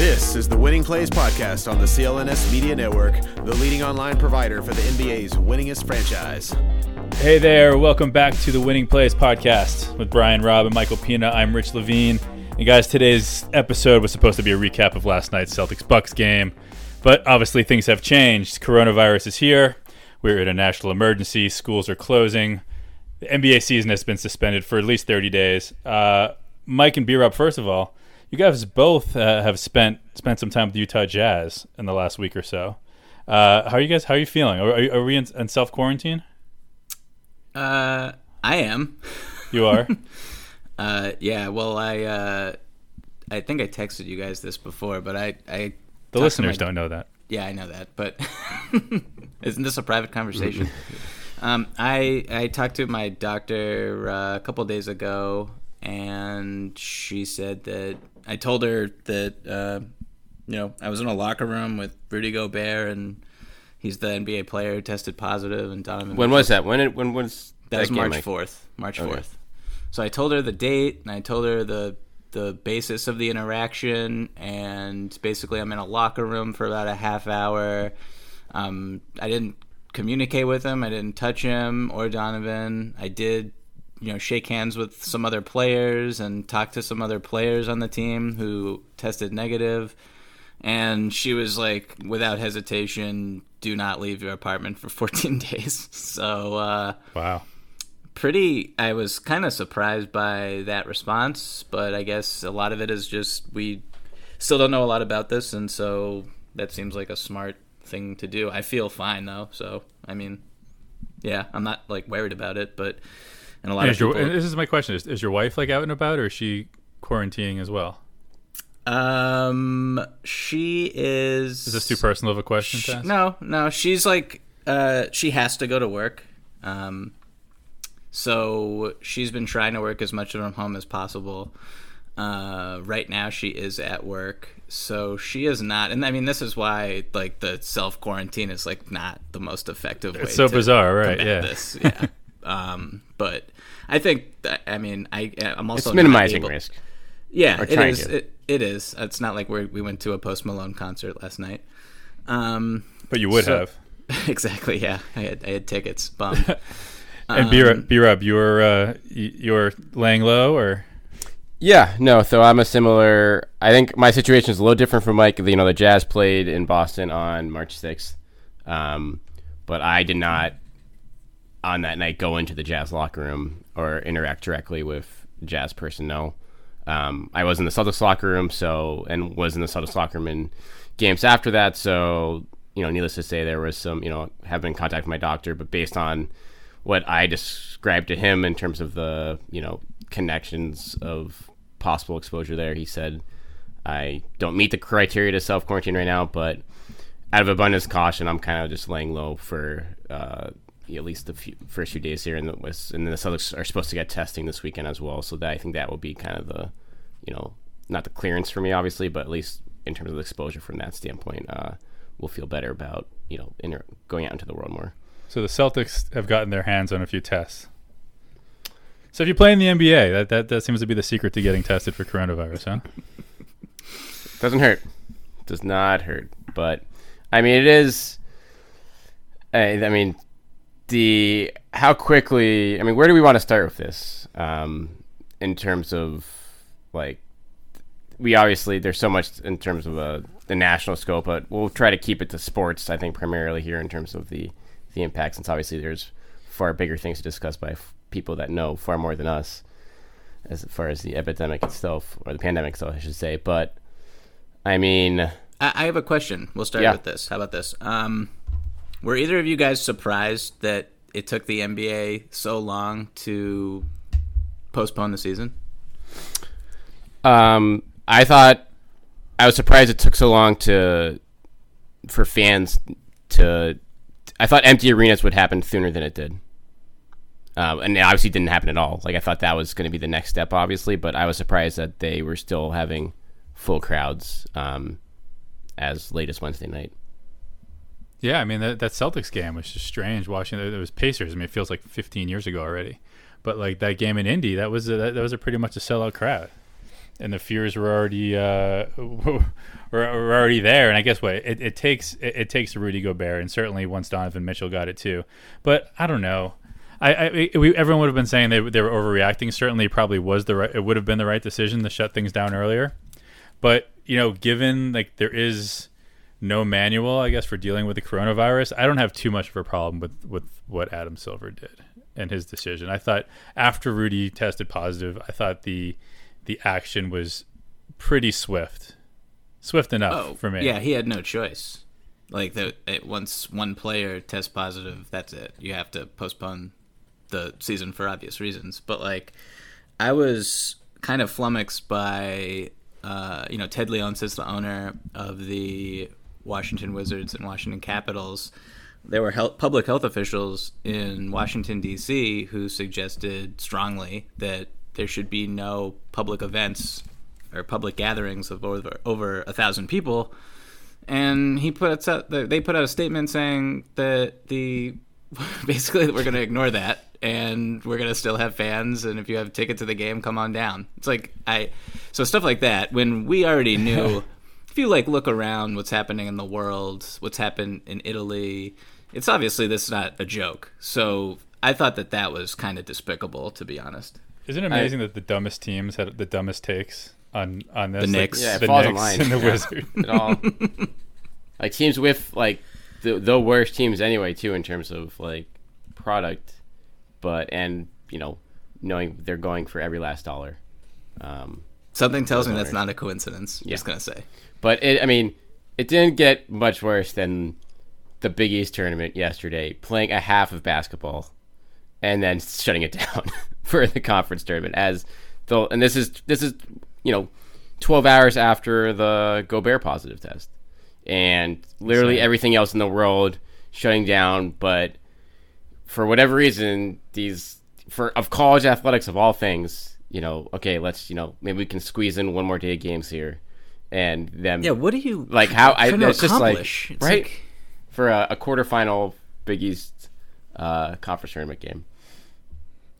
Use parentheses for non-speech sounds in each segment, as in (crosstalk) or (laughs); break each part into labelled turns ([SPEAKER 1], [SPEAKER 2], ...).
[SPEAKER 1] This is the Winning Plays Podcast on the CLNS Media Network, the leading online provider for the NBA's winningest franchise.
[SPEAKER 2] Hey there, welcome back to the Winning Plays Podcast with Brian Robb and Michael Pina. I'm Rich Levine. And guys, today's episode was supposed to be a recap of last night's Celtics Bucks game, but obviously things have changed. Coronavirus is here. We're in a national emergency. Schools are closing. The NBA season has been suspended for at least 30 days. Uh, Mike and B Rob, first of all, you guys both uh, have spent spent some time with Utah Jazz in the last week or so. Uh, how are you guys? How are you feeling? Are, are, are we in, in self quarantine?
[SPEAKER 3] Uh, I am. (laughs)
[SPEAKER 2] You are.
[SPEAKER 3] uh, yeah. Well, I uh, I think I texted you guys this before, but I I
[SPEAKER 2] the listeners my, don't know that.
[SPEAKER 3] Yeah, I know that, but (laughs) isn't this a private conversation? (laughs) um, I I talked to my doctor uh, a couple days ago, and she said that I told her that uh, you know I was in a locker room with Rudy Gobert and he's the NBA player who tested positive and Donovan.
[SPEAKER 4] When was that? When it when was
[SPEAKER 3] that, that was March fourth. March fourth. Okay. So I told her the date and I told her the the basis of the interaction and basically I'm in a locker room for about a half hour. Um, I didn't communicate with him. I didn't touch him or Donovan. I did you know shake hands with some other players and talk to some other players on the team who tested negative. And she was like without hesitation do not leave your apartment for (laughs) 14 days. So uh,
[SPEAKER 2] wow.
[SPEAKER 3] pretty i was kind of surprised by that response but i guess a lot of it is just we still don't know a lot about this and so that seems like a smart thing to do. I feel fine though so i mean yeah i'm not like worried about it but and a lot and of people.
[SPEAKER 2] Your, this is my question: is, is your wife like out and about, or is she quarantining as well?
[SPEAKER 3] Um, she is.
[SPEAKER 2] Is this too personal of a question?
[SPEAKER 3] She, no, no. She's like, uh, she has to go to work. Um, so she's been trying to work as much from home as possible. Uh, right now she is at work, so she is not. And I mean, this is why like the self quarantine is like not the most effective way.
[SPEAKER 2] It's so bizarre, right? Yeah.
[SPEAKER 3] This. Yeah. (laughs) Um, but I think that, I mean I I'm also
[SPEAKER 4] it's minimizing risk.
[SPEAKER 3] Yeah, it is. It, it is. It's not like we we went to a Post Malone concert last night. Um,
[SPEAKER 2] but you would so, have. (laughs)
[SPEAKER 3] exactly. Yeah, I had I had tickets. Bummed. (laughs)
[SPEAKER 2] and um, B Rob, you're uh, you're laying low or.
[SPEAKER 4] Yeah, no. So I'm a similar. I think my situation is a little different from Mike. You know, the Jazz played in Boston on March 6th, um, but I did not on that night go into the Jazz locker room or interact directly with Jazz personnel. Um, I was in the Celtics locker room, so and was in the Celtics locker room in games after that. So you know, needless to say, there was some you know have been in contact with my doctor, but based on what I described to him in terms of the you know connections of possible exposure there, he said I don't meet the criteria to self quarantine right now, but out of abundance caution, I'm kind of just laying low for uh, at least the few, first few days here, and the and then the Celtics are supposed to get testing this weekend as well. So that I think that will be kind of the, you know, not the clearance for me obviously, but at least in terms of the exposure from that standpoint, uh, we'll feel better about you know inter- going out into the world more.
[SPEAKER 2] So the Celtics have gotten their hands on a few tests. So if you play in the NBA, that that, that seems to be the secret to getting tested for coronavirus, huh? (laughs)
[SPEAKER 4] Doesn't hurt. Does not hurt. But I mean, it is. I, I mean, the how quickly i mean where do we want to start with this um, in terms of like we obviously there's so much in terms of uh, the national scope but we'll try to keep it to sports i think primarily here in terms of the the impact since obviously there's far bigger things to discuss by f- people that know far more than us as far as the epidemic itself or the pandemic itself i should say but i mean i,
[SPEAKER 3] I have a question. We'll start yeah. with this. How about this? Um, were either of you guys surprised that it took the NBA so long to postpone the season?
[SPEAKER 4] Um, I thought I was surprised it took so long to for fans to. I thought empty arenas would happen sooner than it did. Um, and it obviously didn't happen at all. Like I thought that was going to be the next step, obviously, but I was surprised that they were still having full crowds um, as late as Wednesday night.
[SPEAKER 2] Yeah, I mean that, that Celtics game was just strange watching. It was Pacers. I mean, it feels like 15 years ago already. But like that game in Indy, that was a, that, that was a pretty much a sellout crowd, and the fears were already uh, (laughs) were, were already there. And I guess what it, it takes it, it takes Rudy Gobert, and certainly once Donovan Mitchell got it too. But I don't know. I, I we, everyone would have been saying they they were overreacting. Certainly, probably was the right. It would have been the right decision to shut things down earlier. But you know, given like there is no manual, I guess, for dealing with the coronavirus, I don't have too much of a problem with with what Adam Silver did and his decision. I thought after Rudy tested positive, I thought the the action was pretty swift, swift enough
[SPEAKER 3] Oh,
[SPEAKER 2] for me.
[SPEAKER 3] Yeah, he had no choice. Like the it, once one player tests positive, that's it. You have to postpone the season for obvious reasons. But like, I was kind of flummoxed by uh, you know Ted Leonsis, the owner of the Washington Wizards and Washington Capitals. There were health, public health officials in Washington D.C. who suggested strongly that there should be no public events or public gatherings of over over a thousand people. And he put out, they put out a statement saying that the (laughs) basically that we're going to ignore that and we're going to still have fans and if you have a ticket to the game come on down. It's like I so stuff like that when we already knew (laughs) you like look around what's happening in the world, what's happened in Italy, it's obviously this is not a joke. So I thought that that was kind of despicable to be honest.
[SPEAKER 2] Isn't it amazing that the dumbest teams had the dumbest takes on on this?
[SPEAKER 3] The
[SPEAKER 2] like,
[SPEAKER 3] Knicks.
[SPEAKER 4] Yeah,
[SPEAKER 2] the
[SPEAKER 4] falls in
[SPEAKER 2] Knicks
[SPEAKER 4] line.
[SPEAKER 2] and the
[SPEAKER 4] Yeah.
[SPEAKER 2] Wizards. (laughs)
[SPEAKER 4] It all (laughs) like teams with like the the worst teams anyway too in terms of like product, but and you know knowing they're going for every last dollar. Um,
[SPEAKER 3] Something tells me that's not a coincidence. Just
[SPEAKER 4] Yeah.
[SPEAKER 3] gonna say.
[SPEAKER 4] But it, I mean, it didn't get much worse than the Big East tournament yesterday, playing a half of basketball and then shutting it (laughs) down for the conference tournament. As the and this is this is you know twelve hours after the Gobert positive test, and literally everything else in the world shutting down. But for whatever reason, these for of college athletics of all things, you know, okay, let's you know maybe we can squeeze in one more day of games here, and them
[SPEAKER 3] Yeah, what do you
[SPEAKER 4] Like, how- I-
[SPEAKER 3] trying
[SPEAKER 4] that's just like-
[SPEAKER 3] accomplish? It's
[SPEAKER 4] right?
[SPEAKER 3] like-
[SPEAKER 4] for a, a quarterfinal Big East uh, conference tournament game.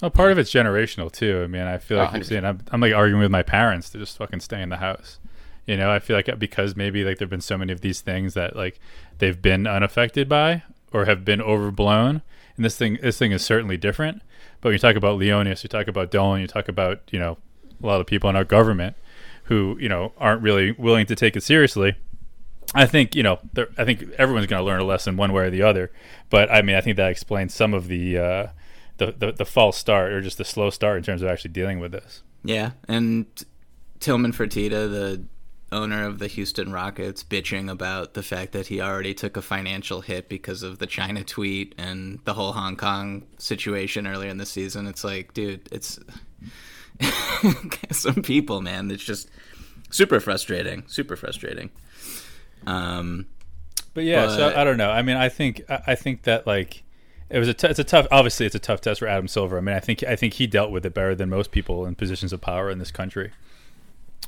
[SPEAKER 2] Well, part of it's generational too. I mean, I feel
[SPEAKER 4] Oh,
[SPEAKER 2] like I'm
[SPEAKER 4] 100%.
[SPEAKER 2] I'm, I'm like arguing with my parents to just fucking stay in the house. You know, I feel like because maybe like there've been so many of these things that like they've been unaffected by or have been overblown, and this thing this thing is certainly different. But when you talk about Leonsis, you talk about Dolan, you talk about you know a lot of people in our government who you know aren't really willing to take it seriously. I think you know. I think everyone's going to learn a lesson one way or the other. But I mean, I think that explains some of the, uh, the the the false start or just the slow start in terms of actually dealing with this.
[SPEAKER 3] Yeah, and Tillman Fertitta, the owner of the Houston Rockets, bitching about the fact that he already took a financial hit because of the China tweet and the whole Hong Kong situation earlier in the season. It's like, dude, it's (laughs) some people, man. It's just super frustrating. Super frustrating. Um,
[SPEAKER 2] But yeah, so I don't know. I mean, I think I I think that like it was a t- it's a tough. Obviously, it's a tough test for Adam Silver. I mean, I think I think he dealt with it better than most people in positions of power in this country.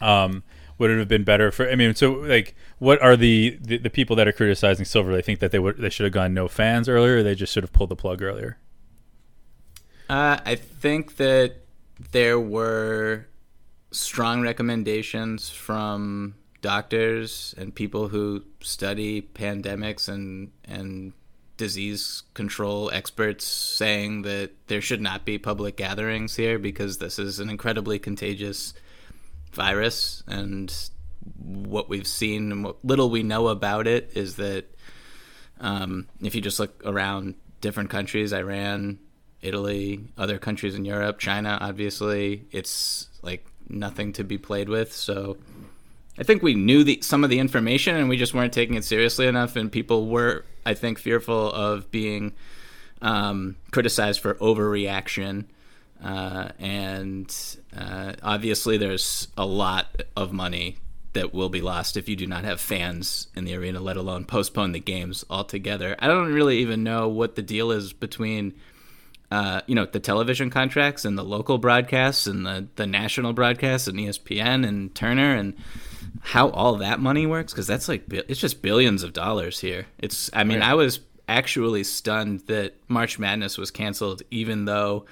[SPEAKER 2] Um, would it have been better for? I mean, so like, what are the, the the people that are criticizing Silver? They think that they would they should have gone no fans earlier. or They just should have pulled the plug earlier.
[SPEAKER 3] Uh, I think that there were strong recommendations from doctors and people who study pandemics and and disease control experts saying that there should not be public gatherings here because this is an incredibly contagious virus. And what we've seen and what little we know about it is that um, if you just look around different countries, Iran, Italy, other countries in Europe, China, obviously, it's like nothing to be played with. So I think we knew the, some of the information and we just weren't taking it seriously enough. And people were, I think, fearful of being um, criticized for overreaction. Uh, and uh, obviously, there's a lot of money that will be lost if you do not have fans in the arena, let alone postpone the games altogether. I don't really even know what the deal is between, uh, you know, the television contracts and the local broadcasts and the, the national broadcasts and ESPN and Turner and how all that money works because that's like it's just billions of dollars here. It's I mean right. I was actually stunned that March Madness was canceled, even though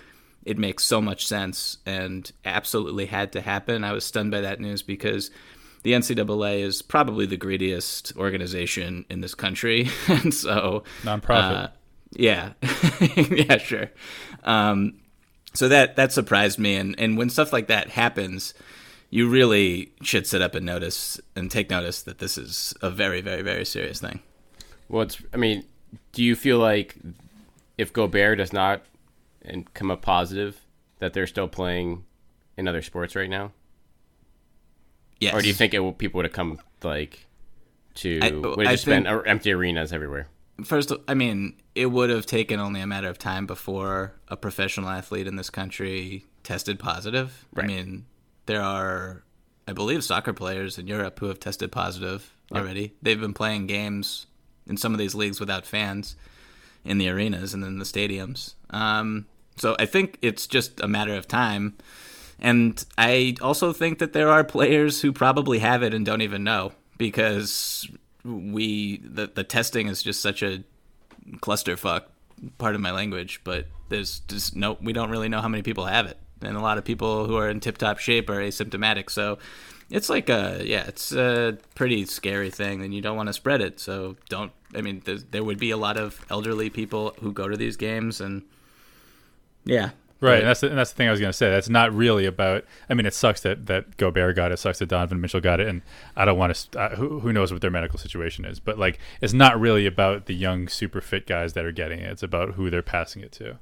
[SPEAKER 3] it makes so much sense and absolutely had to happen. I was stunned by that news because the NCAA is probably the greediest organization in this country, (laughs) and so
[SPEAKER 2] nonprofit. Uh,
[SPEAKER 3] yeah, (laughs) yeah, sure. Um, so that that surprised me, and and when stuff like that happens, you really should sit up and notice and take notice that this is a very, very, very serious thing.
[SPEAKER 4] Well, it's. I mean, do you feel like if Gobert does not and come up positive, that they're still playing in other sports right now?
[SPEAKER 3] Yes.
[SPEAKER 4] Or do you think it will, people would have come like to I, would have just been empty arenas everywhere?
[SPEAKER 3] First, I mean, it would have taken only a matter of time before a professional athlete in this country tested positive. Right. I mean, there are, I believe, soccer players in Europe who have tested positive yep. already. They've been playing games in some of these leagues without fans in the arenas and in the stadiums. Um, so I think it's just a matter of time. And I also think that there are players who probably have it and don't even know because we the the testing is just such a clusterfuck. Part of my language, but there's just no. We don't really know how many people have it, and a lot of people who are in tip top shape are asymptomatic. So it's like a yeah, it's a pretty scary thing, and you don't want to spread it. So don't. I mean, there would be a lot of elderly people who go to these games, and yeah,
[SPEAKER 2] Right, and that's the, and that's the thing I was going to say. That's not really about. I mean, it sucks that that Gobert got it. sucks that Donovan Mitchell got it, and I don't want to. Uh, who who knows what their medical situation is? But like, it's not really about the young, super fit guys that are getting it. It's about who they're passing it to,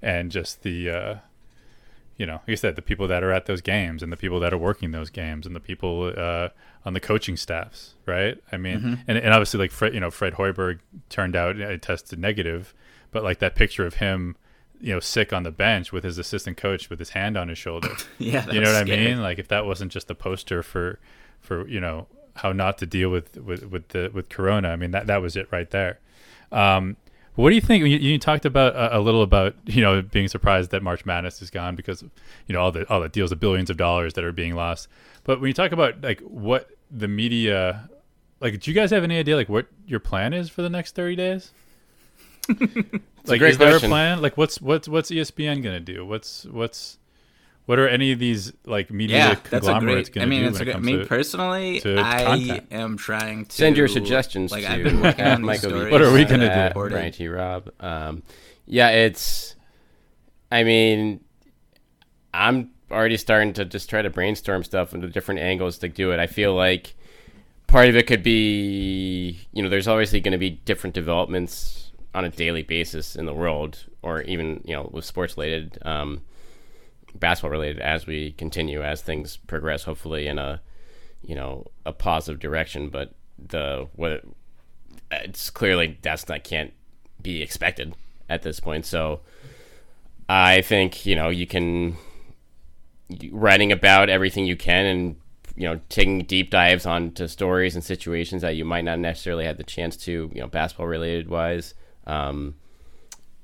[SPEAKER 2] and just the uh, you know, like I said, the people that are at those games and the people that are working those games and the people uh, on the coaching staffs, right? I mean, mm-hmm. and, and obviously, like Fred, you know, Fred Hoiberg turned out it tested negative, but like that picture of him, you know, sick on the bench with his assistant coach with his hand on his shoulder. (laughs)
[SPEAKER 3] yeah,
[SPEAKER 2] you know what
[SPEAKER 3] scary.
[SPEAKER 2] I mean? Like if that wasn't just the poster for, for you know how not to deal with with with the with Corona. I mean that that was it right there. Um, what do you think? You, you talked about uh, a little about you know being surprised that March Madness is gone because you know all the all the deals of billions of dollars that are being lost. But when you talk about like what the media, like, do you guys have any idea like what your plan is for the next thirty days? (laughs) like, is there a plan? Like, what's what's what's ESPN gonna do? What's what's what are any of these like media yeah, conglomerates going to do? I mean, it's a, me
[SPEAKER 3] to, personally, to I content? am trying to
[SPEAKER 4] send your suggestions. Like to I've been working (laughs) on these stories.
[SPEAKER 2] What are we going to
[SPEAKER 4] do? Brian T. Rob. Um, yeah, it's. I mean, I'm already starting to just try to brainstorm stuff into different angles to do it. I feel like part of it could be, you know, there's obviously going to be different developments on a daily basis in the world, or even you know with sports related. Um, basketball related as we continue as things progress hopefully in a you know a positive direction but the what it's clearly that's not can't be expected at this point so i think you know you can writing about everything you can and you know taking deep dives onto stories and situations that you might not necessarily have the chance to you know basketball related wise um,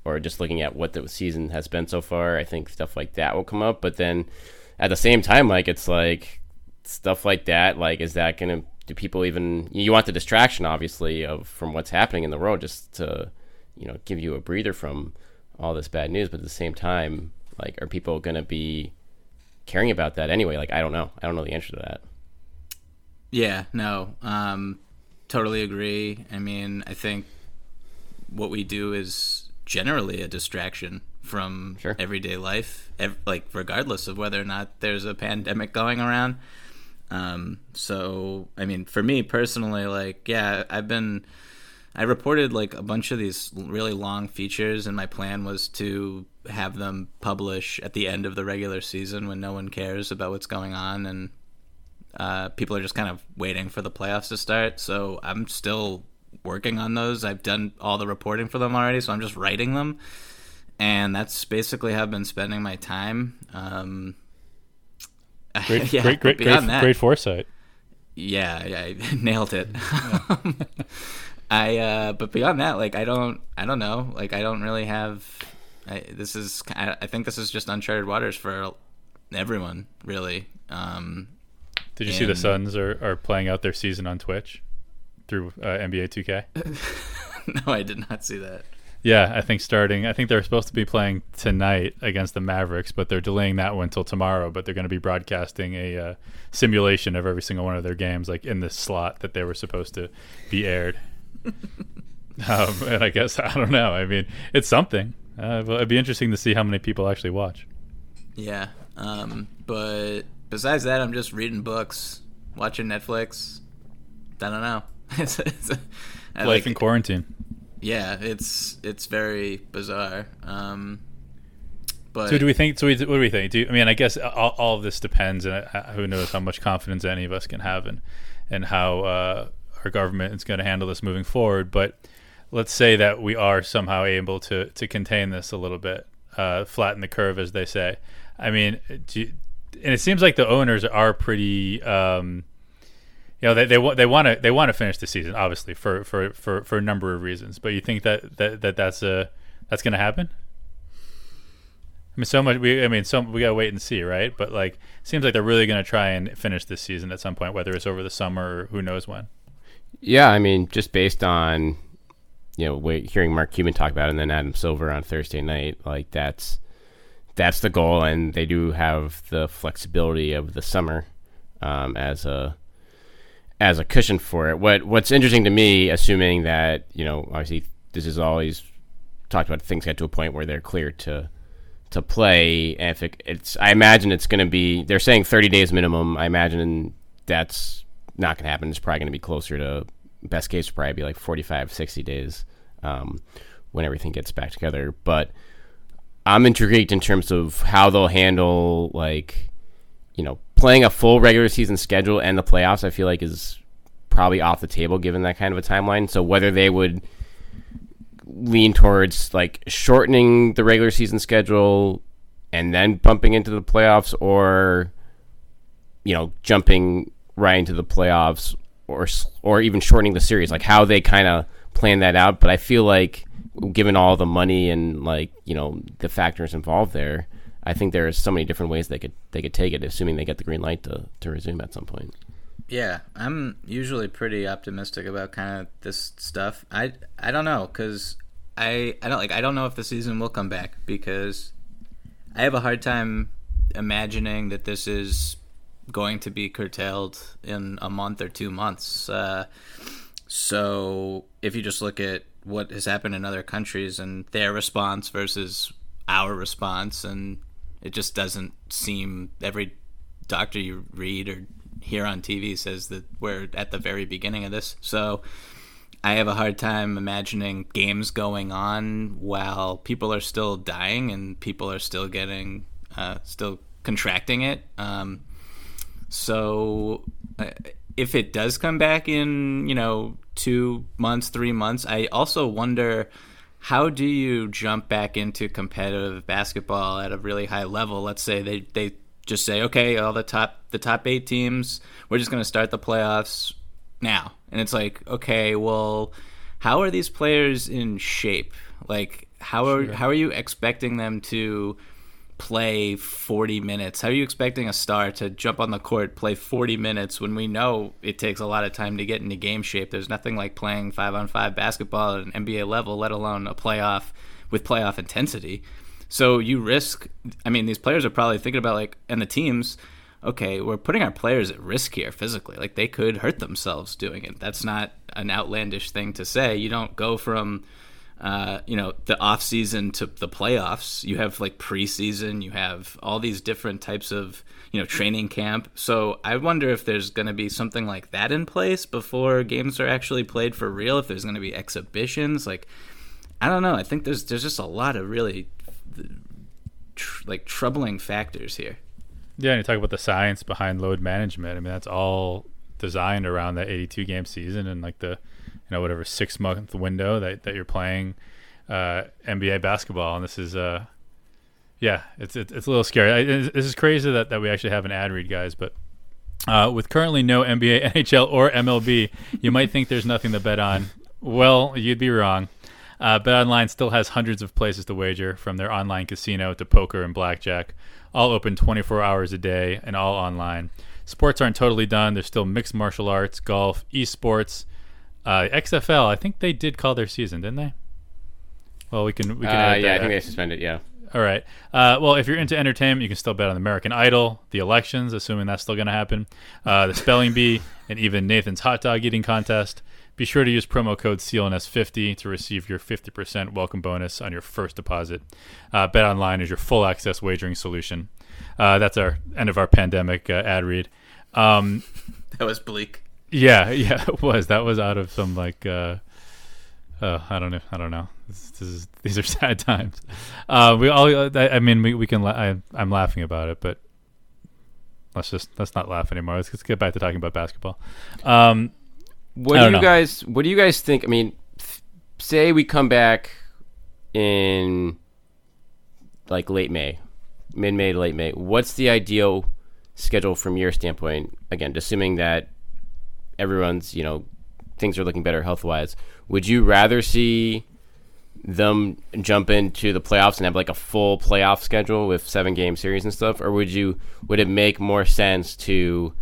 [SPEAKER 4] or just looking at what the season has been so far, I think stuff like that will come up. But then at the same time, like it's like stuff like that, like is that gonna do people even you want the distraction obviously of from what's happening in the world just to, you know, give you a breather from all this bad news, but at the same time, like are people gonna be caring about that anyway? Like I don't know. I don't know the answer to that.
[SPEAKER 3] Yeah, no. Um totally agree. I mean, I think what we do is generally a distraction from sure. everyday life, ev- like regardless of whether or not there's a pandemic going around. Um, so, I mean, for me personally, like, yeah, I've been, I reported like a bunch of these really long features, and my plan was to have them publish at the end of the regular season when no one cares about what's going on and uh, people are just kind of waiting for the playoffs to start. So I'm still working on those. I've done all the reporting for them already, so I'm just writing them, and that's basically how I've been spending my time. Um, (laughs)
[SPEAKER 2] great, yeah, great, great, great, that, great foresight.
[SPEAKER 3] Yeah, I, I (laughs) nailed it. (laughs) I uh, but beyond that, like I don't, I don't know. Like I don't really have. I, this is, I, I think this is just uncharted waters for everyone, really. Um,
[SPEAKER 2] Did you see the Suns are, are playing out their season on Twitch through uh, NBA
[SPEAKER 3] 2K? (laughs) no, I did not see that.
[SPEAKER 2] Yeah, I think starting. I think they're supposed to be playing tonight against the Mavericks, but they're delaying that one until tomorrow. But they're going to be broadcasting a uh, simulation of every single one of their games, like in the slot that they were supposed to be aired. (laughs) um, and I guess I don't know. I mean, it's something. Uh, well, it'd be interesting to see how many people actually watch.
[SPEAKER 3] Yeah, um, but besides that, I'm just reading books, watching Netflix. I don't know. (laughs) it's,
[SPEAKER 2] it's, Life like, in quarantine
[SPEAKER 3] yeah, it's it's very bizarre. Um, but
[SPEAKER 2] so do we think? So we, what do we think? Do you, I mean? I guess all, all of this depends, and uh, who knows how much confidence any of us can have, and and how uh, our government is going to handle this moving forward. But let's say that we are somehow able to to contain this a little bit, uh, flatten the curve, as they say. I mean, you, and it seems like the owners are pretty. Um, you know they they, they want to they want to finish the season obviously for, for, for, for a number of reasons. But you think that, that, that that's a that's going to happen? I mean so much we I mean so we got to wait and see right? But like seems like they're really going to try and finish this season at some point whether it's over the summer or who knows when.
[SPEAKER 4] Yeah I mean just based on you know hearing Mark Cuban talk about it and then Adam Silver on Thursday night like that's that's the goal. And they do have the flexibility of the summer um, as a as a cushion for it. What What's interesting to me, assuming that you know, obviously this is always talked about things get to a point where they're clear to to play. And if it, it's, I imagine it's going to be. They're saying 30 days minimum. I imagine that's not going to happen. It's probably going to be closer to best case. Probably be like 45, 60 days um, when everything gets back together. But I'm intrigued in terms of how they'll handle like you know, playing a full regular season schedule and the playoffs, I feel like is probably off the table given that kind of a timeline. So whether they would lean towards like shortening the regular season schedule and then bumping into the playoffs or you know jumping right into the playoffs or or even shortening the series like how they kind of plan that out but i feel like given all the money and like you know the factors involved there I think there are so many different ways they could they could take it, assuming they get the green light to to resume at some point.
[SPEAKER 3] Yeah, I'm usually pretty optimistic about kind of this stuff. I I don't know because I I don't like I don't know if the season will come back because I have a hard time imagining that this is going to be curtailed in a month or two months. Uh, so if you just look at what has happened in other countries and their response versus our response and it just doesn't seem every doctor you read or hear on TV says that we're at the very beginning of this. So I have a hard time imagining games going on while people are still dying and people are still getting uh, still contracting it. Um, so uh, if it does come back in, you know, two months, three months, I also wonder how do you jump back into competitive basketball at a really high level? Let's say they, they just say, okay, all the top the top eight teams, we're just going to start the playoffs now, and it's like, okay, well, how are these players in shape? Like, how are sure. how are you expecting them to play 40 minutes? How are you expecting a star to jump on the court, play 40 minutes when we know it takes a lot of time to get into game shape? There's nothing like playing five on five basketball at an NBA level, let alone a playoff with playoff intensity. So you risk, I mean, these players are probably thinking about like, and the teams, okay, we're putting our players at risk here physically. Like they could hurt themselves doing it. That's not an outlandish thing to say. You don't go from, uh, you know the off season to the playoffs. You have like preseason. You have all these different types of you know training camp. So I wonder if there's going to be something like that in place before games are actually played for real. If there's going to be exhibitions, like I don't know. I think there's there's just a lot of really tr- like troubling factors here.
[SPEAKER 2] Yeah, and you talk about the science behind load management. I mean, that's all designed around that 82 game season and like the you know whatever six month window that, that you're playing uh, NBA basketball, and this is uh, yeah, it's it's, it's a little scary. I, this is crazy that, that we actually have an ad read, guys, but Uh, with currently no NBA, (laughs) NHL, or MLB, you might think there's nothing to bet on. Well, you'd be wrong. Uh, BetOnline still has hundreds of places to wager, from their online casino to poker and blackjack, all open 24 hours a day and all online. Sports aren't totally done. There's still mixed martial arts, golf, esports, uh, XFL. I think they did call their season, didn't they? Well, we can we can.
[SPEAKER 4] Uh,
[SPEAKER 2] edit
[SPEAKER 4] yeah, I think they suspended. Yeah.
[SPEAKER 2] All right. Uh, well, if you're into entertainment, you can still bet on American Idol, the elections, assuming that's still going to happen, uh, the spelling bee, (laughs) and even Nathan's hot dog eating contest. Be sure to use promo code CLNS50 to receive your 50% welcome bonus on your first deposit. Uh, Bet Online is your full access wagering solution. Uh, that's our end of our pandemic uh, ad read. Um, (laughs)
[SPEAKER 3] That was bleak.
[SPEAKER 2] Yeah, (laughs) yeah, it was. That was out of some like uh, uh I don't know, I don't know. This, this is (laughs) these are sad times. Uh, we all, I, I mean, we we can. La- I, I'm laughing about it, but let's just let's not laugh anymore. Let's, let's get back to talking about basketball. Um,
[SPEAKER 4] What do you
[SPEAKER 2] know.
[SPEAKER 4] guys? What do you guys think? I mean, th- say we come back in like late May, mid May to late May. What's the ideal schedule from your standpoint? Again, assuming that everyone's you know things are looking better health wise. Would you rather see them jump into the playoffs and have like a full playoff schedule with seven game series and stuff, or would you would it make more sense to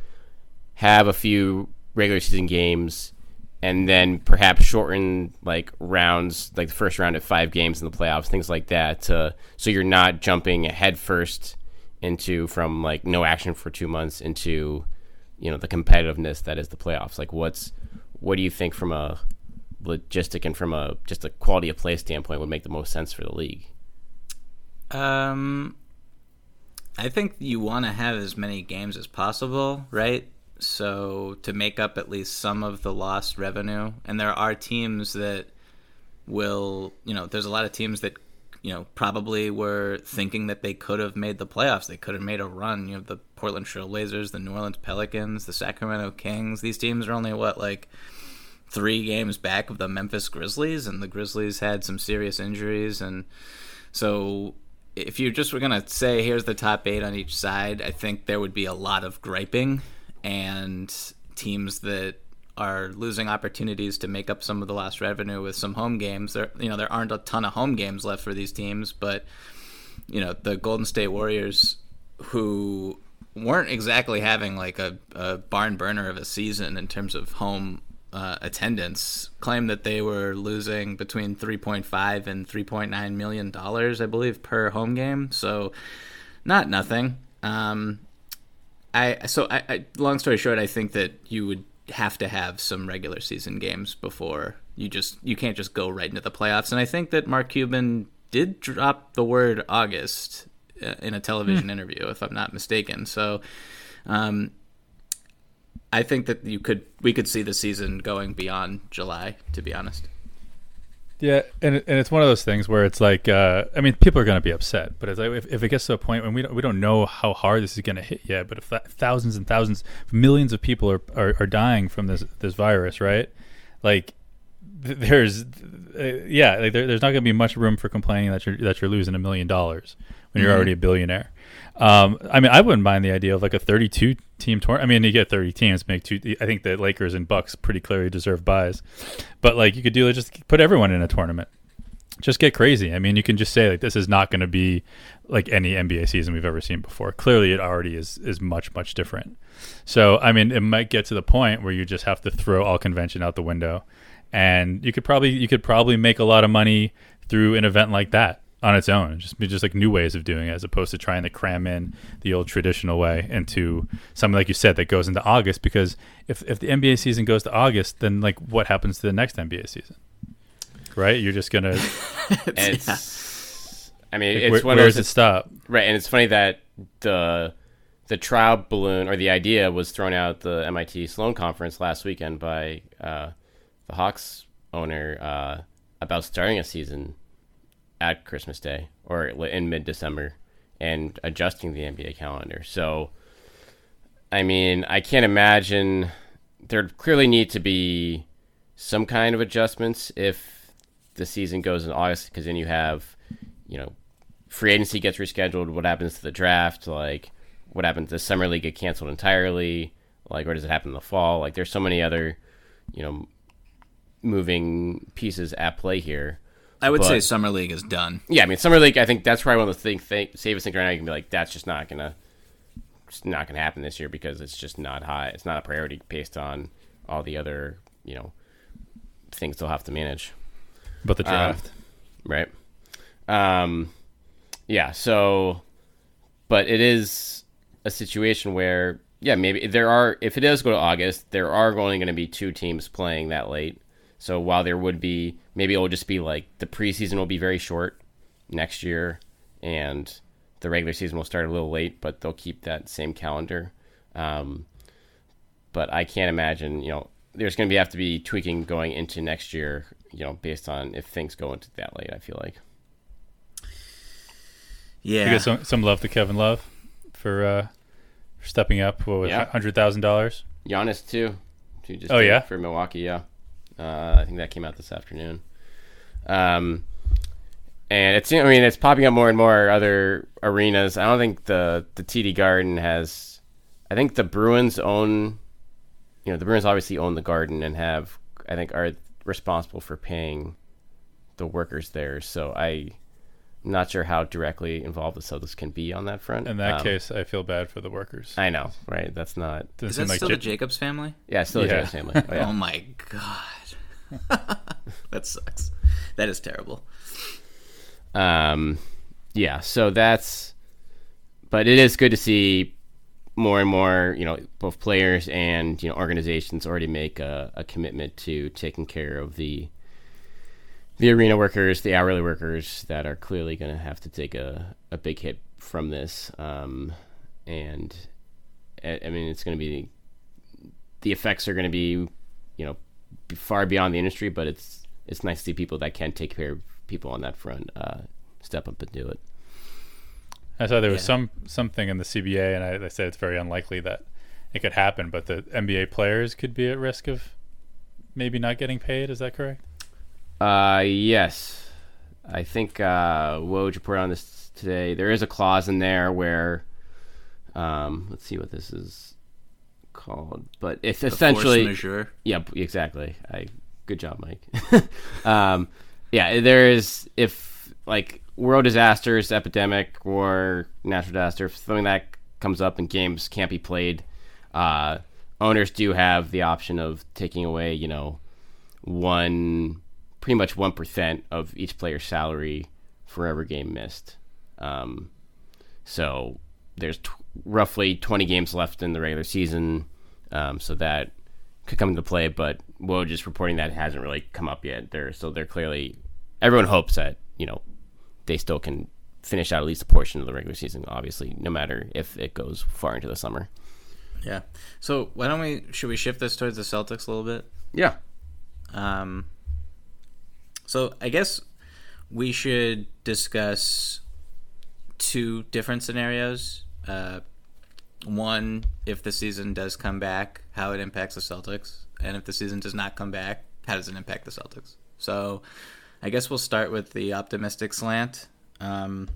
[SPEAKER 4] have a few regular season games and then perhaps shorten like rounds, like the first round at five games in the playoffs, things like that, so you're not jumping head first into from like no action for two months into you know the competitiveness that is the playoffs. Like, what's what do you think from a logistic and from a just a quality of play standpoint would make the most sense for the league?
[SPEAKER 3] Um, I think you want to have as many games as possible, right? So to make up at least some of the lost revenue, and there are teams that will, you know, there's a lot of teams that, you know, probably were thinking that they could have made the playoffs. They could have made a run. You know, the Portland Trailblazers, the New Orleans Pelicans, the Sacramento Kings. These teams are only what like three games back of the Memphis Grizzlies, and the Grizzlies had some serious injuries, and so if you just were gonna say here's the top eight on each side, I think there would be a lot of griping and teams that are losing opportunities to make up some of the lost revenue with some home games. There, you know, there aren't a ton of home games left for these teams, but you know, the Golden State Warriors, who weren't exactly having like a, a barn burner of a season in terms of home uh, attendance, claimed that they were losing between 3.5 and 3.9 million dollars, I believe, per home game. So, not nothing. Um, I so I, I long story short, I think that you would have to have some regular season games before you just you can't just go right into the playoffs. And I think that Mark Cuban did drop the word August uh, in a television interview, if I'm not mistaken. So, um, I think that you could we could see the season going beyond July. To be honest,
[SPEAKER 2] Yeah, and and it's one of those things where it's like, uh, I mean, people are going to be upset, but it's like if, if it gets to a point when we don't, we don't know how hard this is going to hit yet, but if th- thousands and thousands, millions of people are, are, are dying from this this virus, right? Like, th- there's, uh, yeah, like there, there's not going to be much room for complaining that you're that you're losing a million dollars when you're already a billionaire. Um, I mean, I wouldn't mind the idea of like a 32 team tour. I mean, you get 30 teams, make two. I think the Lakers and Bucks pretty clearly deserve buys, but like you could do it, just put everyone in a tournament. Just get crazy. I mean, you can just say like this is not going to be like any NBA season we've ever seen before. Clearly, it already is is much much different. So, I mean, it might get to the point where you just have to throw all convention out the window, and you could probably you could probably make a lot of money through an event like that on its own. Just just like new ways of doing it, as opposed to trying to cram in the old traditional way into something like you said that goes into August. Because if if the NBA season goes to August, then like what happens to the next NBA season? Right? You're just gonna (laughs)
[SPEAKER 4] And it's, I mean,
[SPEAKER 2] like,
[SPEAKER 4] it's
[SPEAKER 2] where, where does it stop?
[SPEAKER 4] Right, and it's funny that the the trial balloon or the idea was thrown out at the MIT Sloan conference last weekend by uh, the Hawks owner uh, about starting a season at Christmas Day or in mid December and adjusting the NBA calendar. So, I mean, I can't imagine there clearly need to be some kind of adjustments if the season goes in August because then you have, you know, free agency gets rescheduled. What happens to the draft? Like, what happens? Does summer league get canceled entirely? Like, or does it happen in the fall? Like, there's so many other, you know, moving pieces at play here.
[SPEAKER 3] I would
[SPEAKER 4] But-
[SPEAKER 3] say summer league is done.
[SPEAKER 4] Yeah, I mean, summer league. I think that's probably one of the thing, thing, safest things right now. You can be like, that's just not gonna, it's not gonna happen this year because it's just not high. It's not a priority based on all the other, you know, things they'll have to manage.
[SPEAKER 2] But the draft.
[SPEAKER 4] right? Um, yeah. So, but it is a situation where, yeah, maybe there are. If it does go to August, there are only going to be two teams playing that late. So while there would be, maybe it will just be like the preseason will be very short next year, and the regular season will start a little late, but they'll keep that same calendar. Um, but I can't imagine, you know, there's going to be have to be tweaking going into next year, you know, based on if things go into that late. I feel like.
[SPEAKER 3] Yeah.
[SPEAKER 2] You get some some love to Kevin Love for uh, for stepping up. What was
[SPEAKER 4] Yeah.
[SPEAKER 2] hundred thousand dollars?
[SPEAKER 4] Giannis too. Who just
[SPEAKER 2] Oh, yeah?
[SPEAKER 4] for Milwaukee. Yeah, uh, I think that came out this afternoon. Um, and it's I mean it's popping up more and more other arenas. I don't think the the TD Garden has. I think the Bruins own. You know the Bruins obviously own the Garden and have I think are responsible for paying the workers there. So I. am Not sure how directly involved the Celtics can be on that front.
[SPEAKER 2] In that
[SPEAKER 4] Um,
[SPEAKER 2] case, I feel bad for the workers.
[SPEAKER 4] I know, right? That's not.
[SPEAKER 3] Is that
[SPEAKER 2] like
[SPEAKER 3] still
[SPEAKER 2] Ja-
[SPEAKER 3] the Jacobs family?
[SPEAKER 4] Yeah, still a
[SPEAKER 2] Yeah.
[SPEAKER 4] Jazz family. Oh, yeah. (laughs)
[SPEAKER 3] Oh my god. (laughs) that sucks. That is terrible.
[SPEAKER 4] Um, yeah, so that's, but it is good to see more and more, you know, both players and you know organizations already make a, a commitment to taking care of the the arena workers, the hourly workers that are clearly going to have to take a, a big hit from this. Um, and I, I mean, it's going to be the effects are going to be, you know, far beyond the industry, but it's it's nice to see people that can take care of people on that front uh, step up and do it.
[SPEAKER 2] I saw there was
[SPEAKER 3] Yeah.
[SPEAKER 2] some something in the CBA, and I, I said it's very unlikely that it could happen, but the NBA players could be at risk of maybe not getting paid. Is that correct?
[SPEAKER 4] Uh, yes, I think uh, Woj reported on this today. There is a clause in there where, um, let's see what this is called, but it's
[SPEAKER 3] The
[SPEAKER 4] essentially. Yeah, exactly. I good job, Mike. (laughs) um, yeah, there is if like world disasters, epidemic, war, natural disaster, if something that comes up and games can't be played, uh, owners do have the option of taking away, you know, one pretty much one percent of each player's salary for every game missed. Um, so there's t- roughly 20 games left in the regular season, um, so that could come into play. But Woj just reporting that hasn't really come up yet. They're so they're clearly everyone hopes that you know they still can finish out at least a portion of the regular season. Obviously, no matter if it goes far into the summer.
[SPEAKER 3] Yeah. So why don't we should we shift this towards the Celtics a little bit?
[SPEAKER 4] Yeah.
[SPEAKER 3] Um, so I guess we should discuss two different scenarios. Uh, one, if the season does come back, how it impacts the Celtics, and if the season does not come back, how does it impact the Celtics? So, I guess we'll start with the optimistic slant. Um,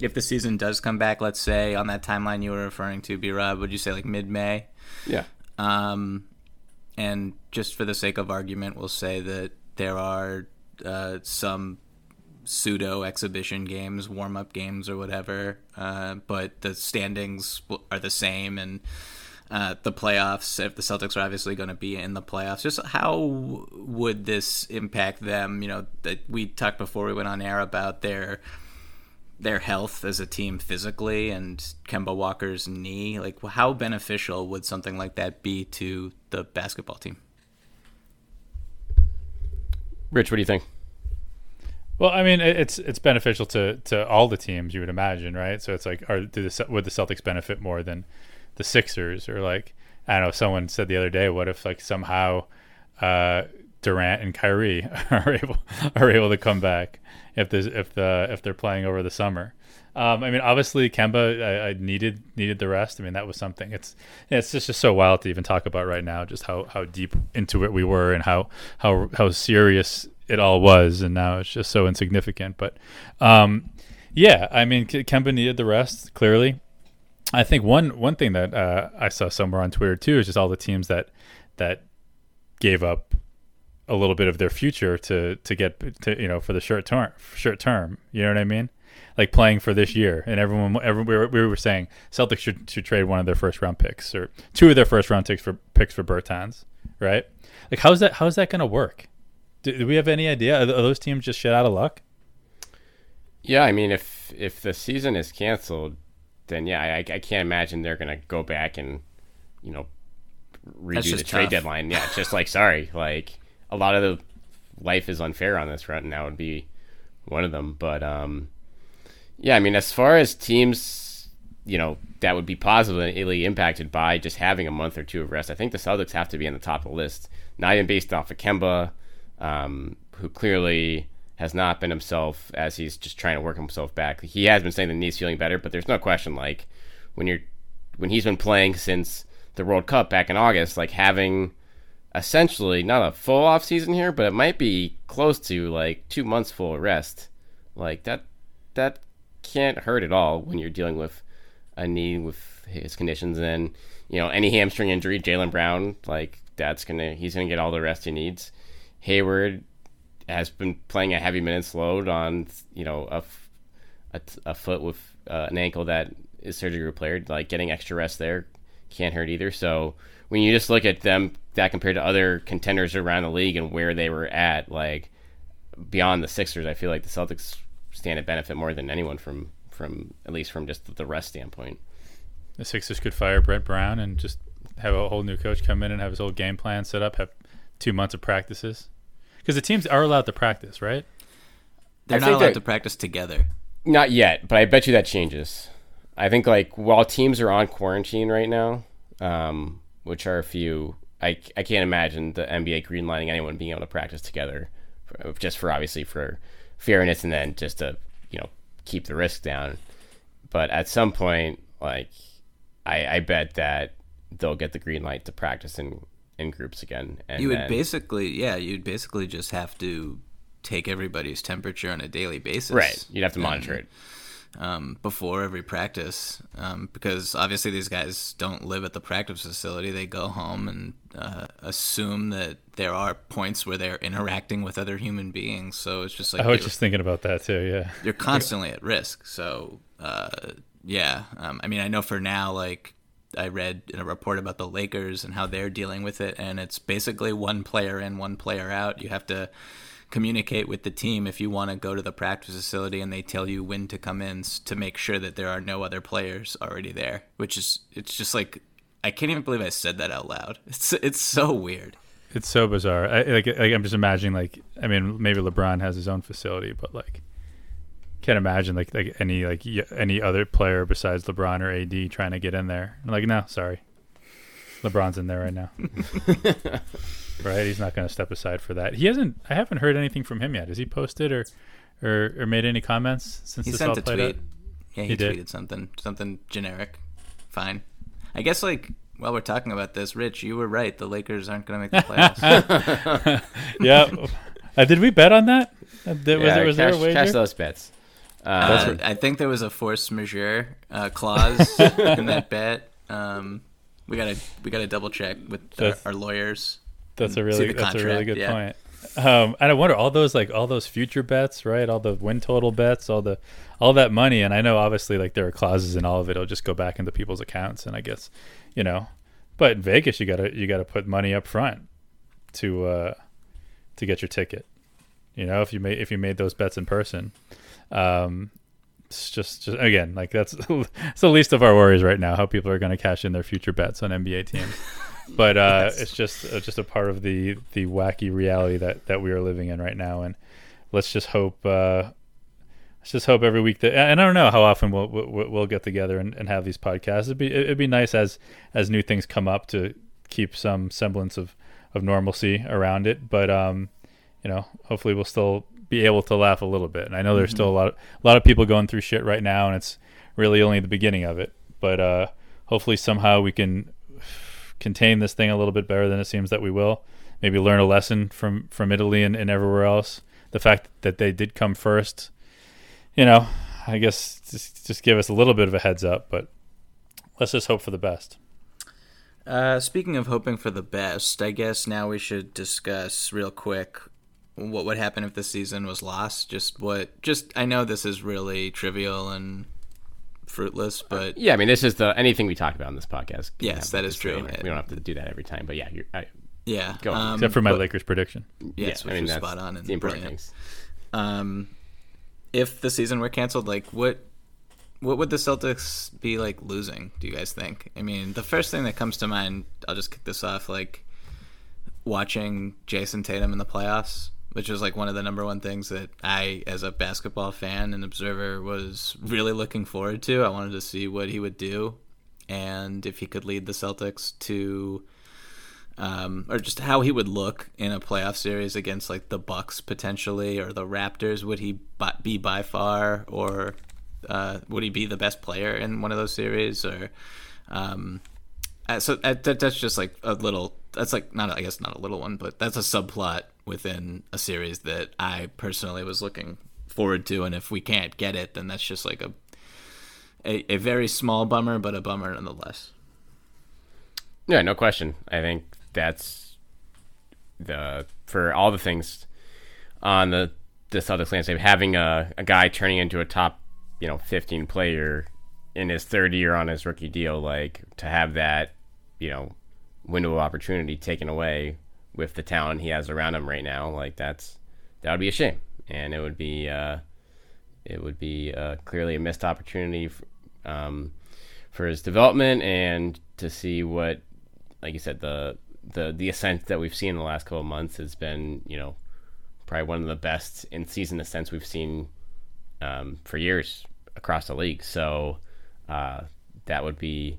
[SPEAKER 3] if the season does come back, let's say on that timeline you were referring to, B Rob, would you say like mid May?
[SPEAKER 4] Yeah.
[SPEAKER 3] Um, and just for the sake of argument, we'll say that there are uh, some pseudo exhibition games, warm up games, or whatever, uh, but the standings are the same, and uh, the playoffs, if the Celtics are obviously going to be in the playoffs, just how would this impact them? You know, that we talked before we went on air about their their health as a team physically and Kemba Walker's knee. Like, how beneficial would something like that be to the basketball team?
[SPEAKER 4] Rich, what do you think?
[SPEAKER 2] Well, I mean, it's it's beneficial to, to all the teams, you would imagine, right? So it's like, are do the would the Celtics benefit more than the Sixers, or like I don't know? Someone said the other day, what if like somehow uh, Durant and Kyrie (laughs) are able are able to come back if there's if the if they're playing over the summer? Um, I mean, obviously Kemba I, I needed needed the rest. I mean, that was something. It's it's just, just so wild to even talk about right now, just how, how deep into it we were and how how how serious it all was, and now it's just so insignificant. But um, yeah, I mean, Kemba needed the rest clearly. I think one one thing that uh, I saw somewhere on Twitter too is just all the teams that that gave up a little bit of their future to to get to you know for the short term short term. You know what I mean? Like playing for this year, and everyone, everyone we, were, we were saying Celtics should should trade one of their first round picks or two of their first round picks for picks for Bertans, right? Like how's that how's that going to work? Do, do, we have any idea? Are, are those teams just shit out of luck?
[SPEAKER 4] Yeah, I mean, if if the season is canceled, then yeah, I, I can't imagine they're gonna go back and you know redo the trade deadline. Yeah, just like sorry, like a lot of the life is unfair on this front, and that would be one of them. But um, yeah, I mean, as far as teams, you know, that would be positively impacted by just having a month or two of rest, I think the Celtics have to be on the top of the list. Not even based off of Kemba, um, who clearly has not been himself as he's just trying to work himself back. He has been saying the knee's feeling better, but there's no question like when you're when he's been playing since the World Cup back in August, like having essentially not a full off season here, but it might be close to like two months full of rest. Like that that can't hurt at all when you're dealing with a knee with his conditions and you know any hamstring injury, Jaylen Brown, like that's gonna he's gonna get all the rest he needs. Hayward has been playing a heavy minutes load on you know a, a, foot with uh, an ankle that is surgery repaired. Like getting extra rest there can't hurt either. So when you just look at them that compared to other contenders around the league and where they were at, like beyond the Sixers, I feel like the Celtics stand to benefit more than anyone from from at least from just the rest standpoint.
[SPEAKER 2] The Sixers could fire Brett Brown and just have a whole new coach come in and have his whole game plan set up, have two months of practices. Because the teams are allowed to practice, right?
[SPEAKER 3] They're not allowed to practice together.
[SPEAKER 4] Not yet, but I bet you that changes. I think like while teams are on quarantine right now, um, which are a few, I, I can't imagine the NBA greenlighting anyone being able to practice together, for, just for obviously for fairness and then just to you know keep the risk down. But at some point, like I, I bet that they'll get the green light to practice in in groups again.
[SPEAKER 3] And you would then, basically, yeah, you'd basically just have to take everybody's temperature on a daily basis.
[SPEAKER 4] Right. You'd have to monitor and, it.
[SPEAKER 3] Um, before every practice, um, because obviously these guys don't live at the practice facility. They go home and uh, assume that there are points where they're interacting with other human beings. So it's just like
[SPEAKER 2] I was just thinking about that too. Yeah,
[SPEAKER 3] you're constantly at risk. So uh, yeah, um, I mean, I know for now, like I read in a report about the Lakers and how they're dealing with it, and it's basically one player in, one player out. You have to communicate with the team if you want to go to the practice facility, and they tell you when to come in to make sure that there are no other players already there. Which is, it's just like I can't even believe I said that out loud. It's it's so weird.
[SPEAKER 2] It's so bizarre. I, like, like I'm just imagining like I mean maybe LeBron has his own facility, but like can't imagine like like any like any other player besides LeBron or AD trying to get in there. I'm like, no, sorry, LeBron's in there right now. (laughs) right, he's not going to step aside for that. He hasn't. I haven't heard anything from him yet. Has he posted or or, or made any comments since
[SPEAKER 3] he
[SPEAKER 2] this
[SPEAKER 3] sent
[SPEAKER 2] all
[SPEAKER 3] a
[SPEAKER 2] played
[SPEAKER 3] tweet.
[SPEAKER 2] out?
[SPEAKER 3] Yeah, he, he tweeted did. something something generic. Fine. I guess like while we're talking about this, Rich, you were right. The Lakers aren't going to make the playoffs. (laughs) (laughs)
[SPEAKER 2] yeah. Uh, did we bet on that? Was,
[SPEAKER 4] yeah,
[SPEAKER 2] there, was
[SPEAKER 4] cash,
[SPEAKER 2] there a wager?
[SPEAKER 4] Cash those bets.
[SPEAKER 3] Uh, I think there was a force majeure uh, (laughs) clause in that (laughs) bet. Um, we gotta we gotta double check with our, our, lawyers.
[SPEAKER 2] That's a really that's contract. a really good yeah. point. Um, and I wonder all those like all those future bets, right? All the win total bets, all the all that money. And I know obviously like there are clauses in all of it. It'll just go back into people's accounts. And I guess you know, but in Vegas you gotta you gotta put money up front to uh, to get your ticket. You know, if you made if you made those bets in person. Um, it's just, just again, like that's (laughs) it's the least of our worries right now. How people are going to cash in their future bets on NBA teams, (laughs) but uh, yes. it's just uh, just a part of the the wacky reality that that we are living in right now. And let's just hope. Uh, let's just hope every week that. And I don't know how often we'll we'll, we'll get together and, and have these podcasts. It'd be it'd be nice as as new things come up to keep some semblance of of normalcy around it. But um, you know, hopefully we'll still be able to laugh a little bit. And I know there's mm-hmm. still a lot of, a lot of people going through shit right now, and it's really only the beginning of it. But uh, hopefully somehow we can contain this thing a little bit better than it seems that we will. Maybe learn a lesson from from Italy and, and everywhere else. The fact that they did come first, you know, I guess just just give us a little bit of a heads up. But let's just hope for the best.
[SPEAKER 3] Uh, speaking of hoping for the best, I guess now we should discuss real quick what would happen if the season was lost. Just what, just I know this is really trivial and fruitless, but
[SPEAKER 4] Yeah, I mean, this is the anything we talk about in this podcast. can
[SPEAKER 3] Yes,
[SPEAKER 4] have
[SPEAKER 3] that
[SPEAKER 4] the
[SPEAKER 3] is true.
[SPEAKER 4] disclaimer. We don't have to do that every time, but yeah, you're, I,
[SPEAKER 3] yeah,
[SPEAKER 4] Go on.
[SPEAKER 3] um,
[SPEAKER 2] Except for my
[SPEAKER 3] but-
[SPEAKER 2] Lakers prediction.
[SPEAKER 3] Yes,
[SPEAKER 4] yeah,
[SPEAKER 3] which
[SPEAKER 4] I mean, that's
[SPEAKER 3] spot on and
[SPEAKER 4] the important
[SPEAKER 3] brilliant.
[SPEAKER 4] things.
[SPEAKER 3] Um, if the season were canceled, like what what would the Celtics be like losing? Do you guys think? I mean, the first thing that comes to mind, I'll just kick this off, like watching Jayson Tatum in the playoffs, which was like one of the number one things that I, as a basketball fan and observer, was really looking forward to. I wanted to see what he would do, and if he could lead the Celtics to um, or just how he would look in a playoff series against like the Bucks potentially or the Raptors. Would he be by far, or uh, would he be the best player in one of those series? Or um, uh, so uh, that, that's just like a little. That's like not I guess not a little one, but that's a subplot within a series that I personally was looking forward to. And if we can't get it, then that's just like a a, a very small bummer, but a bummer nonetheless.
[SPEAKER 4] Yeah, no question. I think that's the for all the things on the the Celtics landscape. Having a, a guy turning into a top, you know, fifteen player in his third year on his rookie deal, like to have that, you know, window of opportunity taken away with the talent he has around him right now, like that's that would be a shame, and it would be uh, it would be uh, clearly a missed opportunity. f um, for his development and to see what, like you said, the the the ascent that we've seen in the last couple of months has been, you know, probably one of the best in season ascents we've seen um, for years across the league. So uh, that would be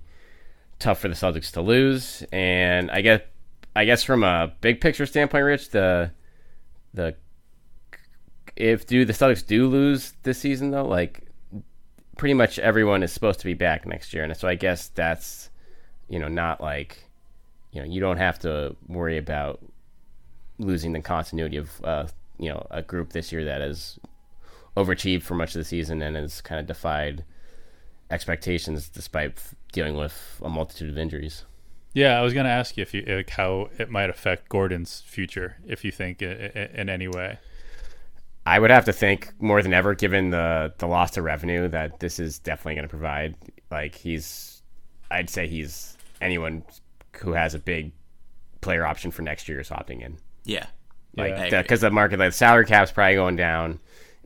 [SPEAKER 4] tough for the Celtics to lose. And I guess I guess from a big picture standpoint, Rich, the the if do the Celtics do lose this season though, like pretty much everyone is supposed to be back next year, and so I guess that's you know not like you know you don't have to worry about losing the continuity of uh, you know a group this year that has overachieved for much of the season and has kind of defied expectations despite dealing with a multitude of injuries.
[SPEAKER 2] Yeah, I was going to ask you if you like how it might affect Gordon's future, if you think i i in any way.
[SPEAKER 4] I would have to think more than ever, given the the loss of revenue, that this is definitely going to provide. Like he's, I'd say he's anyone who has a big player option for next year is opting in.
[SPEAKER 3] Yeah,
[SPEAKER 4] Like
[SPEAKER 3] I agree.
[SPEAKER 4] because the market, like salary cap's probably going down,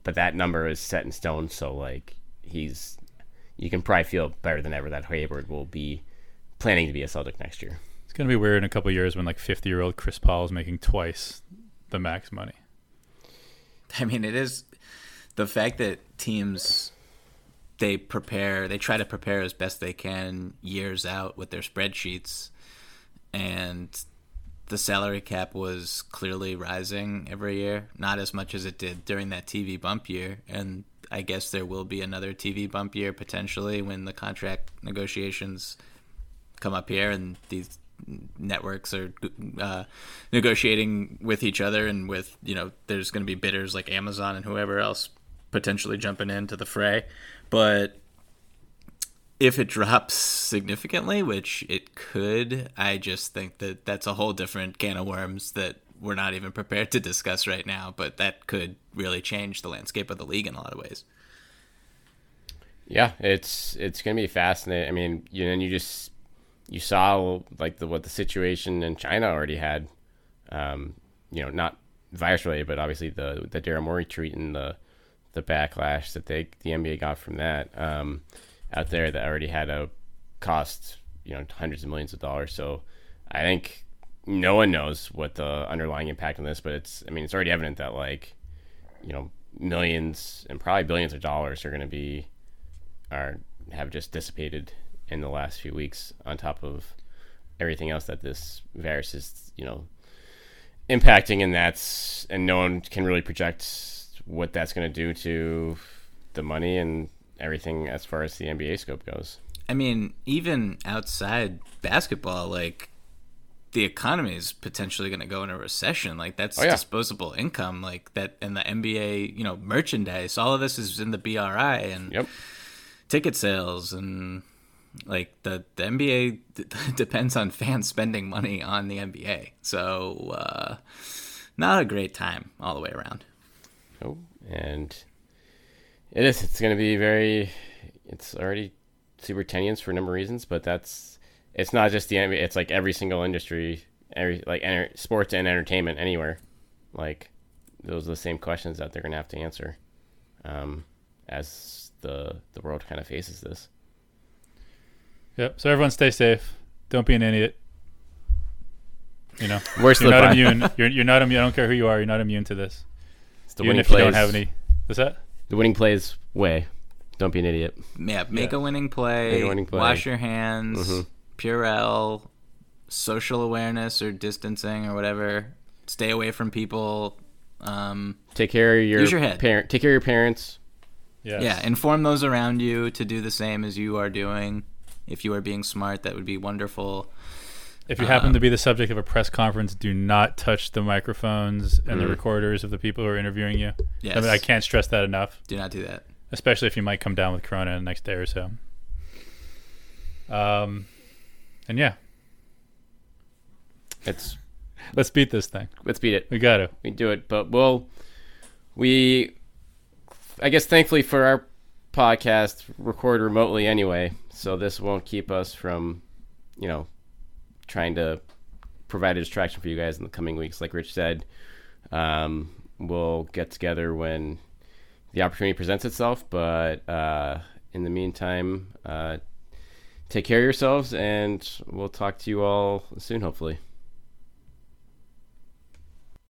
[SPEAKER 4] but that number is set in stone. So like he's, you can probably feel better than ever that Hayward will be planning to be a Celtic next year.
[SPEAKER 2] It's going to be weird in a couple years when like 50 year old Chris Paul is making twice the max money. (laughs)
[SPEAKER 3] I mean, it is the fact that teams they prepare, they try to prepare as best they can years out with their spreadsheets, and the salary cap was clearly rising every year, not as much as it did during that TV bump year, and I guess there will be another TV bump year potentially when the contract negotiations come up here and these networks are uh, negotiating with each other and with you know there's going to be bidders like Amazon and whoever else potentially jumping into the fray but if it drops significantly which it could i just think that that's a whole different can of worms that we're not even prepared to discuss right now but that could really change the landscape of the league in a lot of ways
[SPEAKER 4] Yeah, it's it's gonna be fascinating. I mean, you know, and you just you saw like the what the situation in China already had. Um, you know, not virus related, but obviously the the Daryl Morey and the the backlash that they the NBA got from that um, out there that already had a cost you know hundreds of millions of dollars. So I think no one knows what the underlying impact on this, but it's I mean it's already evident that like you know millions and probably billions of dollars are going to be are have just dissipated in the last few weeks on top of everything else that this virus is you know impacting and that's and no one can really project what that's going to do to the money and everything as far as the NBA scope goes.
[SPEAKER 3] I mean, even outside basketball, like the economy is potentially going to go in a recession. Like that's
[SPEAKER 4] Oh, yeah.
[SPEAKER 3] disposable income. Like that, and the NBA, you know, merchandise. All of this is in the BRI and
[SPEAKER 4] Yep.
[SPEAKER 3] ticket sales and like the the NBA d- (laughs) depends on fans spending money on the NBA. So uh, not a great time all the way around.
[SPEAKER 4] Oh, and it is. It's going to be very. It's already super tenuous for a number of reasons, but that's. It's not just the NBA. It's like every single industry, every like enter, sports and entertainment anywhere. Like those are the same questions that they're going to have to answer, um, as the the world kind of faces this.
[SPEAKER 2] Yep. So everyone stay safe. Don't be an idiot. You know, (laughs)
[SPEAKER 4] We're
[SPEAKER 2] you're not
[SPEAKER 4] on.
[SPEAKER 2] immune. (laughs) You're you're not immune. I don't care who you are. You're not immune to this.
[SPEAKER 4] It's the
[SPEAKER 2] Even
[SPEAKER 4] winning
[SPEAKER 2] if you
[SPEAKER 4] plays.
[SPEAKER 2] don't have any. What's that?
[SPEAKER 4] The winning plays way. Don't be an idiot.
[SPEAKER 3] Yeah, make
[SPEAKER 2] Yeah.
[SPEAKER 3] a winning play.
[SPEAKER 4] Make a winning play.
[SPEAKER 3] Wash your hands.
[SPEAKER 4] Mhm.
[SPEAKER 3] Purell. Social awareness or distancing or whatever. Stay away from people. Um,
[SPEAKER 4] Take care of your,
[SPEAKER 3] Use your head.
[SPEAKER 4] parent. Take care of your parents.
[SPEAKER 2] Yes.
[SPEAKER 3] Yeah, inform those around you to do the same as you are doing. If you are being smart, that would be wonderful.
[SPEAKER 2] If you happen to
[SPEAKER 3] Um,
[SPEAKER 2] be the subject of a press conference, do not touch the microphones and the
[SPEAKER 4] Mm.
[SPEAKER 2] recorders of the people who are interviewing you.
[SPEAKER 3] Yes.
[SPEAKER 2] I mean, I can't stress that enough,
[SPEAKER 3] Do not do that.
[SPEAKER 2] especially if you might come down with corona in the next day or so. Um, and yeah,
[SPEAKER 4] It's
[SPEAKER 2] let's beat this thing.
[SPEAKER 4] let's beat it.
[SPEAKER 2] We got to.
[SPEAKER 4] we do it. But we'll, we, I guess, thankfully for our podcast, record remotely anyway. So this won't keep us from, you know, trying to provide a distraction for you guys in the coming weeks. Like Rich said, um, we'll get together when the opportunity presents itself. But uh, in the meantime, uh, take care of yourselves, and we'll talk to you all soon, hopefully.